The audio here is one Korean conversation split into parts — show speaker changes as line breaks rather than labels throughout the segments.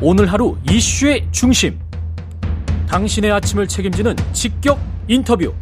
오늘 하루 이슈의 중심. 당신의 아침을 책임지는 직격 인터뷰.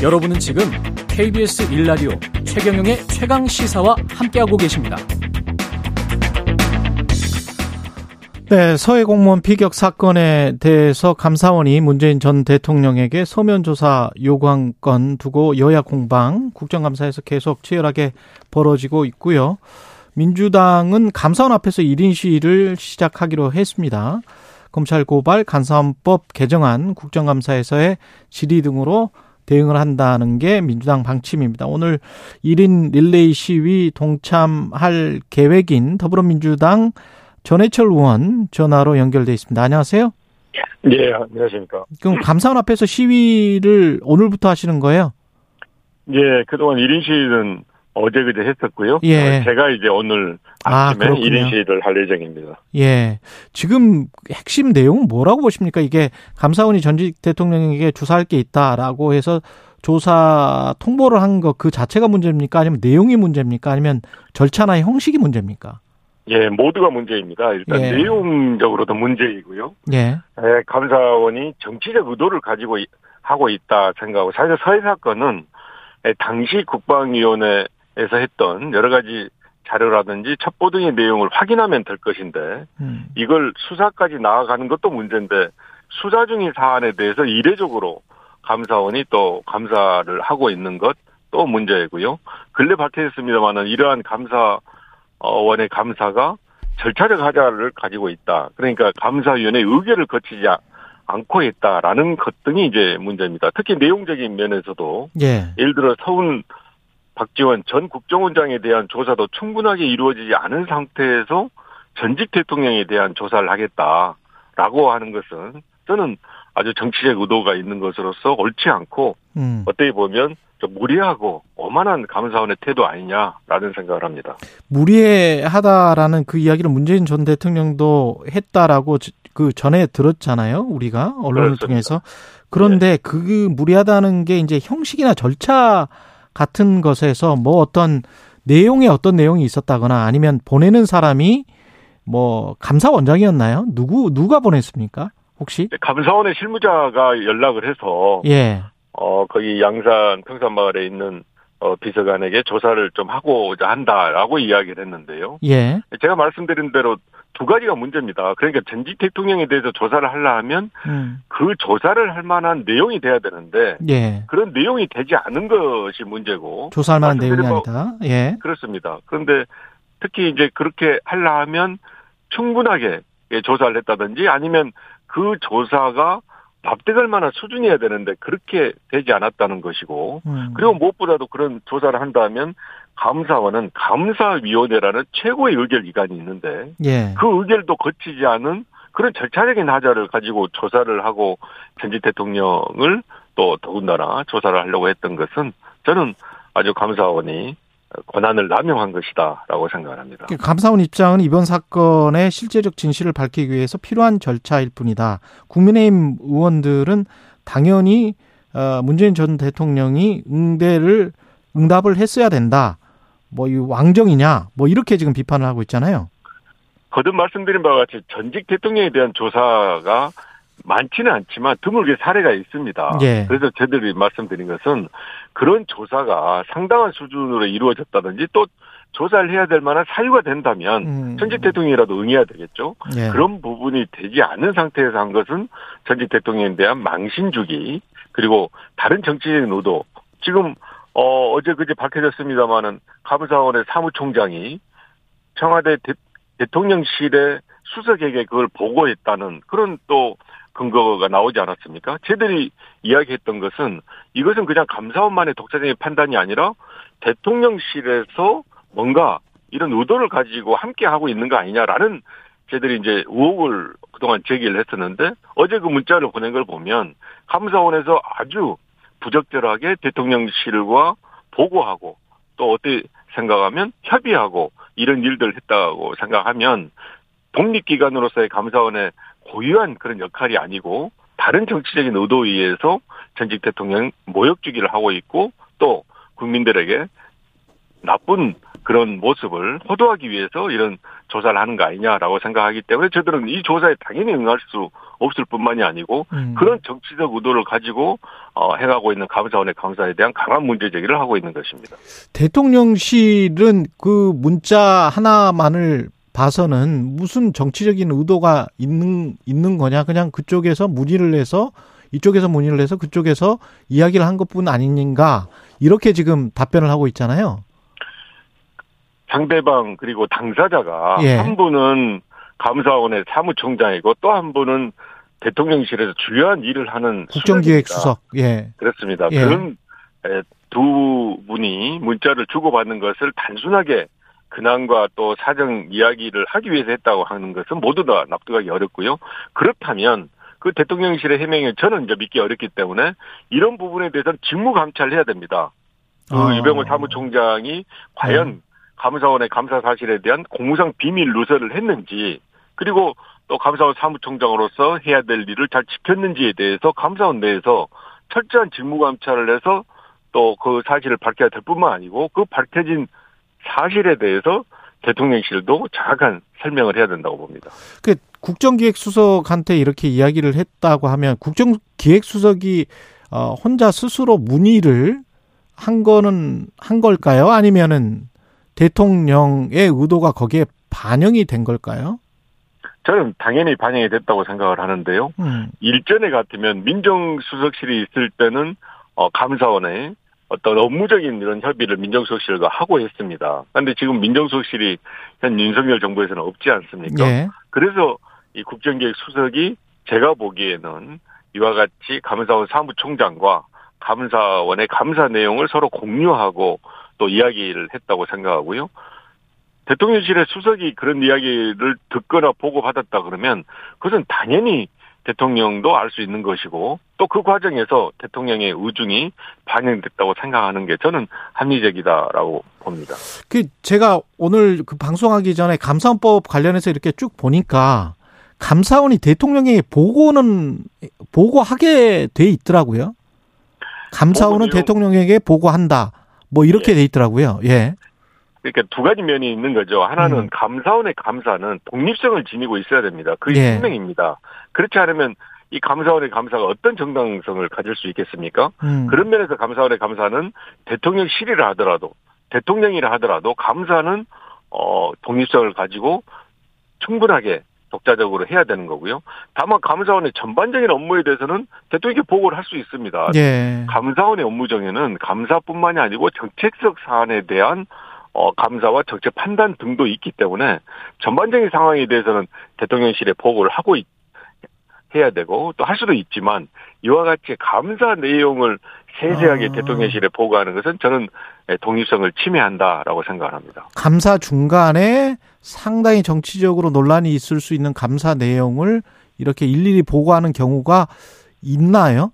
여러분은 지금 KBS 일라디오 최경영의 최강 시사와 함께하고 계십니다.
네, 서해 공무원 피격 사건에 대해서 감사원이 문재인 전 대통령에게 서면 조사 요구한 건 두고 여야 공방 국정감사에서 계속 치열하게 벌어지고 있고요. 민주당은 감사원 앞에서 1인 시위를 시작하기로 했습니다. 검찰 고발, 간사원법 개정안, 국정감사에서의 질의 등으로 대응을 한다는 게 민주당 방침입니다. 오늘 1인 릴레이 시위 동참할 계획인 더불어민주당 전해철 의원 전화로 연결돼 있습니다. 안녕하세요.
네, 안녕하십니까.
그럼 감사원 앞에서 시위를 오늘부터 하시는 거예요?
예, 그동안 1인 시위는 어제 그제 했었고요.
예.
제가 이제 오늘
아,
아침에
그렇군요.
1인 시위를 할 예정입니다.
예. 지금 핵심 내용은 뭐라고 보십니까? 이게 감사원이 전직 대통령에게 조사할 게 있다라고 해서 조사 통보를 한 거 그 자체가 문제입니까? 아니면 내용이 문제입니까? 아니면 절차나 형식이 문제입니까?
예, 모두가 문제입니다. 일단
예.
내용적으로도 문제이고요.
예.
예, 감사원이 정치적 의도를 가지고 이- 하고 있다 생각하고 사실 서해 사건은 예, 당시 국방위원회 에서 했던 여러 가지 자료라든지 첩보 등의 내용을 확인하면 될 것인데
음.
이걸 수사까지 나아가는 것도 문제인데 수사 중인 사안에 대해서 이례적으로 감사원이 또 감사를 하고 있는 것 또 문제이고요. 근래 밝혀졌습니다만은 이러한 감사원의 감사가 절차적 하자를 가지고 있다. 그러니까 감사위원회 의결을 거치지 아- 않고 있다라는 것 등이 이제 문제입니다. 특히 내용적인 면에서도
예.
예를 들어 서훈 박지원 전 국정원장에 대한 조사도 충분하게 이루어지지 않은 상태에서 전직 대통령에 대한 조사를 하겠다라고 하는 것은 저는 아주 정치적 의도가 있는 것으로서 옳지 않고
음.
어떻게 보면 좀 무리하고 오만한 감사원의 태도 아니냐라는 생각을 합니다.
무리하다라는 그 이야기를 문재인 전 대통령도 했다라고 저- 그 전에 들었잖아요. 우리가 언론을
그렇습니다.
통해서. 그런데 그 무리하다는 게 이제 형식이나 절차 같은 것에서 뭐 어떤 내용에 어떤 내용이 있었다거나 아니면 보내는 사람이 뭐 감사원장이었나요? 누구 누가 보냈습니까? 혹시?
감사원의 실무자가 연락을 해서
예.
어 거기 양산 평산마을에 있는 어 비서관에게 조사를 좀 하고자 한다라고 이야기를 했는데요.
예.
제가 말씀드린 대로 두 가지가 문제입니다. 그러니까 전직 대통령에 대해서 조사를 하려 하면
음.
그 조사를 할 만한 내용이 돼야 되는데
예.
그런 내용이 되지 않은 것이 문제고
조사할 만한 내용이 아니다. 예.
그렇습니다. 그런데 특히 이제 그렇게 하려 하면 충분하게 예, 조사를 했다든지 아니면 그 조사가 납득할 만한 수준이어야 되는데 그렇게 되지 않았다는 것이고
음.
그리고 무엇보다도 그런 조사를 한다면 감사원은 감사위원회라는 최고의 의결 기관이 있는데
예.
그 의결도 거치지 않은 그런 절차적인 하자를 가지고 조사를 하고 전직 대통령을 또 더군다나 조사를 하려고 했던 것은 저는 아주 감사원이 권한을 남용한 것이다라고 생각을 합니다.
그 감사원 입장은 이번 사건의 실제적 진실을 밝히기 위해서 필요한 절차일 뿐이다. 국민의힘 의원들은 당연히 어, 문재인 전 대통령이 응대를 응답을 했어야 된다. 뭐 이 왕정이냐? 뭐 이렇게 지금 비판을 하고 있잖아요.
거듭 말씀드린 바와 같이 전직 대통령에 대한 조사가 많지는 않지만 드물게 사례가 있습니다.
예.
그래서 저들이 말씀드린 것은 그런 조사가 상당한 수준으로 이루어졌다든지 또 조사를 해야 될 만한 사유가 된다면
음.
전직 대통령이라도 응해야 되겠죠.
예.
그런 부분이 되지 않은 상태에서 한 것은 전직 대통령에 대한 망신 주기 그리고 다른 정치적인 의도 지금 어 어제 그제 밝혀졌습니다마는 감사원의 사무총장이 청와대 대, 대 통령실의 수석에게 그걸 보고했다는 그런 또 근거가 나오지 않았습니까? 저들이 이야기했던 것은 이것은 그냥 감사원만의 독자적인 판단이 아니라 대통령실에서 뭔가 이런 의도를 가지고 함께 하고 있는 거 아니냐라는 저들이 이제 의혹을 그동안 제기를 했었는데 어제 그 문자를 보낸 걸 보면 감사원에서 아주 부적절하게 대통령실과 보고하고 또 어떻게 생각하면 협의하고 이런 일들을 했다고 생각하면 독립기관으로서의 감사원의 고유한 그런 역할이 아니고 다른 정치적인 의도에 의해서 전직 대통령 모욕 주기를 하고 있고 또 국민들에게 나쁜 그런 모습을 호도하기 위해서 이런 조사를 하는 거 아니냐라고 생각하기 때문에 저들은 이 조사에 당연히 응할 수 없을 뿐만이 아니고 음. 그런 정치적 의도를 가지고 어, 행하고 있는 감사원의 감사에 대한 강한 문제 제기를 하고 있는 것입니다.
대통령실은 그 문자 하나만을 봐서는 무슨 정치적인 의도가 있는 있는 거냐 그냥 그쪽에서 문의를 해서 이쪽에서 문의를 해서 그쪽에서 이야기를 한 것뿐 아닌가 이렇게 지금 답변을 하고 있잖아요.
상대방 그리고 당사자가 예. 한 분은 감사원의 사무총장이고 또 한 분은 대통령실에서 주요한 일을 하는
국정기획수석. 예.
그렇습니다. 예. 그런 두 분이 문자를 주고받는 것을 단순하게 근황과 또 사정 이야기를 하기 위해서 했다고 하는 것은 모두 다 납득하기 어렵고요. 그렇다면 그 대통령실의 해명에 저는 이제 믿기 어렵기 때문에 이런 부분에 대해서는 직무 감찰을 해야 됩니다. 그 아. 유병호 사무총장이 과연 네. 감사원의 감사 사실에 대한 공무상 비밀 누설을 했는지 그리고 또 감사원 사무총장으로서 해야 될 일을 잘 지켰는지에 대해서 감사원 내에서 철저한 직무 감찰을 해서 또 그 사실을 밝혀야 될 뿐만 아니고 그 밝혀진 사실에 대해서 대통령실도 정확한 설명을 해야 된다고 봅니다.
그 국정기획수석한테 이렇게 이야기를 했다고 하면 국정기획수석이 어, 혼자 스스로 문의를 한 거는 한 걸까요? 아니면은 대통령의 의도가 거기에 반영이 된 걸까요?
저는 당연히 반영이 됐다고 생각을 하는데요. 음. 일전에 같으면 민정수석실이 있을 때는 어, 감사원에 어떤 업무적인 이런 협의를 민정수석실과 하고 했습니다. 그런데 지금 민정수석실이 현 윤석열 정부에서는 없지 않습니까? 예. 그래서 이 국정기획 수석이 제가 보기에는 이와 같이 감사원 사무총장과 감사원의 감사 내용을 서로 공유하고 또 이야기를 했다고 생각하고요. 대통령실의 수석이 그런 이야기를 듣거나 보고 받았다 그러면 그것은 당연히 대통령도 알 수 있는 것이고 또 그 과정에서 대통령의 의중이 반영됐다고 생각하는 게 저는 합리적이다라고 봅니다.
그 제가 오늘 그 방송하기 전에 감사원법 관련해서 이렇게 쭉 보니까 감사원이 대통령에게 보고는 보고하게 돼 있더라고요. 감사원은 보고요. 대통령에게 보고한다. 뭐 이렇게 예. 돼 있더라고요. 예.
그러니까 두 가지 면이 있는 거죠. 하나는 음. 감사원의 감사는 독립성을 지니고 있어야 됩니다. 그게 예. 생명입니다. 그렇지 않으면 이 감사원의 감사가 어떤 정당성을 가질 수 있겠습니까? 음. 그런 면에서 감사원의 감사는 대통령실이라 하더라도 대통령이라 하더라도 감사는 어 독립성을 가지고 충분하게 독자적으로 해야 되는 거고요. 다만 감사원의 전반적인 업무에 대해서는 대통령께 보고를 할 수 있습니다. 예. 감사원의 업무 중에는 감사뿐만이 아니고 정책적 사안에 대한 어, 감사와 정책 판단 등도 있기 때문에 전반적인 상황에 대해서는 대통령실에 보고를 하고 있, 해야 되고 또 할 수도 있지만 이와 같이 감사 내용을 세세하게 아. 대통령실에 보고하는 것은 저는 독립성을 침해한다라고 생각을 합니다.
감사 중간에 상당히 정치적으로 논란이 있을 수 있는 감사 내용을 이렇게 일일이 보고하는 경우가 있나요?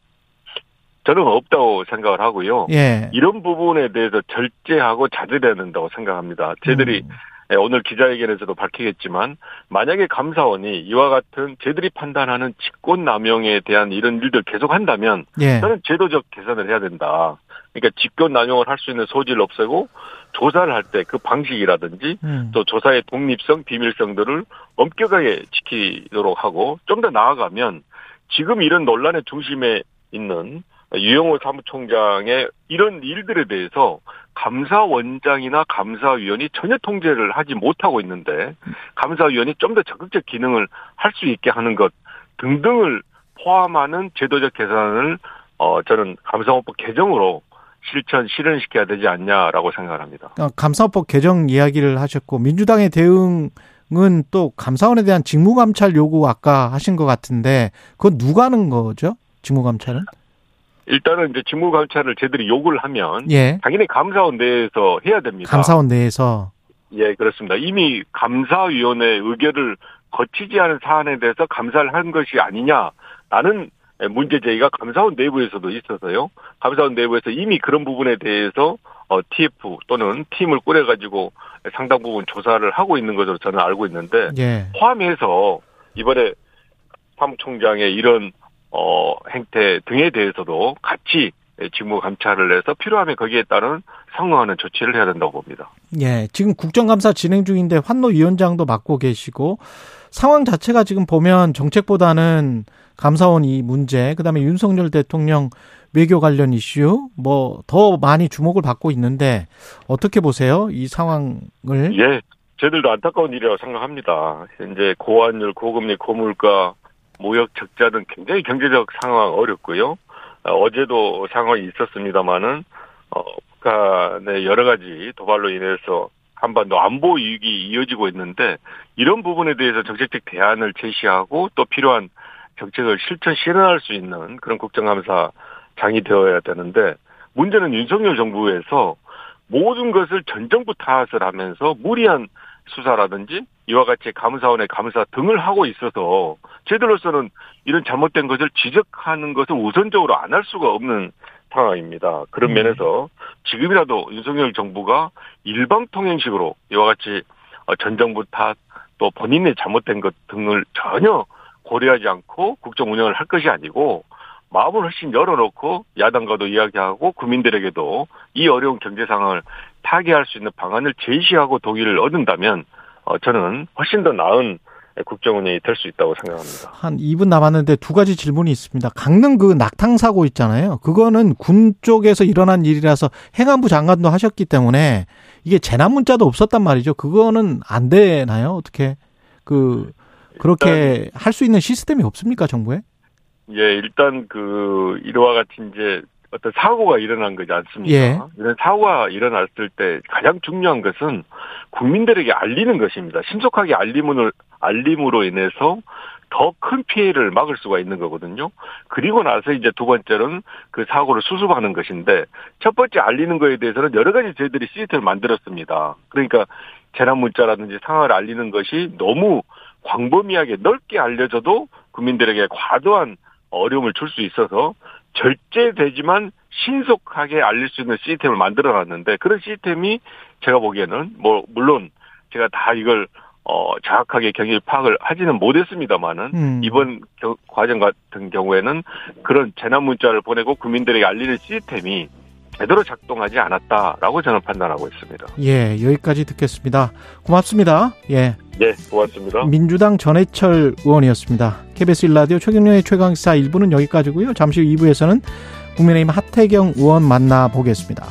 저는 없다고 생각을 하고요. 예. 이런 부분에 대해서 절제하고 자제해야 된다고 생각합니다. 저희들이 음. 예, 오늘 기자회견에서도 밝히겠지만 만약에 감사원이 이와 같은 저들이 판단하는 직권 남용에 대한 이런 일들 계속 한다면 예. 저는 제도적 개선을 해야 된다. 그러니까 직권 남용을 할 수 있는 소지를 없애고 조사를 할 때 그 방식이라든지 음. 또 조사의 독립성, 비밀성들을 엄격하게 지키도록 하고 좀 더 나아가면 지금 이런 논란의 중심에 있는 유영호 사무총장의 이런 일들에 대해서 감사원장이나 감사위원이 전혀 통제를 하지 못하고 있는데 감사위원이 좀 더 적극적 기능을 할 수 있게 하는 것 등등을 포함하는 제도적 개선을 어 저는 감사원법 개정으로 실천 실현시켜야 되지 않냐라고 생각을 합니다.
어, 감사원법 개정 이야기를 하셨고 민주당의 대응은 또 감사원에 대한 직무감찰 요구 아까 하신 것 같은데 그건 누가 하는 거죠? 직무감찰은?
일단은 이제 직무 감찰을 제들이 요구를 하면 예. 당연히 감사원 내에서 해야 됩니다.
감사원 내에서
예 그렇습니다. 이미 감사위원회 의결을 거치지 않은 사안에 대해서 감사를 한 것이 아니냐라는 문제 제기가 감사원 내부에서도 있어서요. 감사원 내부에서 이미 그런 부분에 대해서 어, TF 또는 팀을 꾸려가지고 상당 부분 조사를 하고 있는 것으로 저는 알고 있는데 예. 포함해서 이번에 사무총장의 이런 어, 행태 등에 대해서도 같이 직무 감찰을 해서 필요하면 거기에 따른 상응하는 조치를 해야 된다고 봅니다.
예, 지금 국정감사 진행 중인데 환노위원장도 맡고 계시고 상황 자체가 지금 보면 정책보다는 감사원 이 문제, 그다음에 윤석열 대통령 외교 관련 이슈 뭐 더 많이 주목을 받고 있는데 어떻게 보세요? 이 상황을?
예. 저희들도 안타까운 일이라고 생각합니다. 현재 고환율, 고금리, 고물가, 무역 적자 등 굉장히 경제적 상황 어렵고요. 어, 어제도 상황이 있었습니다만은 어, 북한의 여러 가지 도발로 인해서 한반도 안보 위기 이어지고 있는데 이런 부분에 대해서 정책적 대안을 제시하고 또 필요한 정책을 실천 실현할 수 있는 그런 국정감사 장이 되어야 되는데 문제는 윤석열 정부에서 모든 것을 전 정부 탓을 하면서 무리한 수사라든지 이와 같이 감사원의 감사 등을 하고 있어서 저희들로서는 이런 잘못된 것을 지적하는 것을 우선적으로 안 할 수가 없는 상황입니다. 그런 음. 면에서 지금이라도 윤석열 정부가 일방통행식으로 이와 같이 어, 전 정부 탓 또 본인의 잘못된 것 등을 전혀 고려하지 않고 국정 운영을 할 것이 아니고 마음을 훨씬 열어놓고 야당과도 이야기하고 국민들에게도 이 어려운 경제 상황을 타개할 수 있는 방안을 제시하고 동의를 얻는다면 어, 저는 훨씬 더 나은 국정운영이 될 수 있다고 생각합니다.
한 2분 남았는데 두 가지 질문이 있습니다. 강릉 그 낙탕 사고 있잖아요. 그거는 군 쪽에서 일어난 일이라서 행안부 장관도 하셨기 때문에 이게 재난 문자도 없었단 말이죠. 그거는 안 되나요? 어떻게 그 그렇게 할 수 있는 시스템이 없습니까, 정부에?
예, 일단 그 이와 같이 이제 어떤 사고가 일어난 거지 않습니까? 예. 이런 사고가 일어났을 때 가장 중요한 것은 국민들에게 알리는 것입니다. 신속하게 알림을 알림으로 인해서 더 큰 피해를 막을 수가 있는 거거든요. 그리고 나서 이제 두 번째는 그 사고를 수습하는 것인데 첫 번째 알리는 거에 대해서는 여러 가지 저희들이 시스템을 만들었습니다. 그러니까 재난 문자라든지 상황을 알리는 것이 너무 광범위하게 넓게 알려져도 국민들에게 과도한 어려움을 줄 수 있어서 절제되지만 신속하게 알릴 수 있는 시스템을 만들어 놨는데 그런 시스템이 제가 보기에는 뭐 물론 제가 다 이걸 어 정확하게 경일 파악을 하지는 못했습니다만은 음. 이번 겨, 과정 같은 경우에는 그런 재난 문자를 보내고 국민들에게 알리는 시스템이 제대로 작동하지 않았다라고 저는 판단하고 있습니다.
예, 여기까지 듣겠습니다. 고맙습니다. 예.
네, 고맙습니다.
민주당 전해철 의원이었습니다. KBS 일라디오 최경련의 최강사 1부는 여기까지고요. 잠시 후 2부에서는 국민의힘 하태경 의원 만나보겠습니다.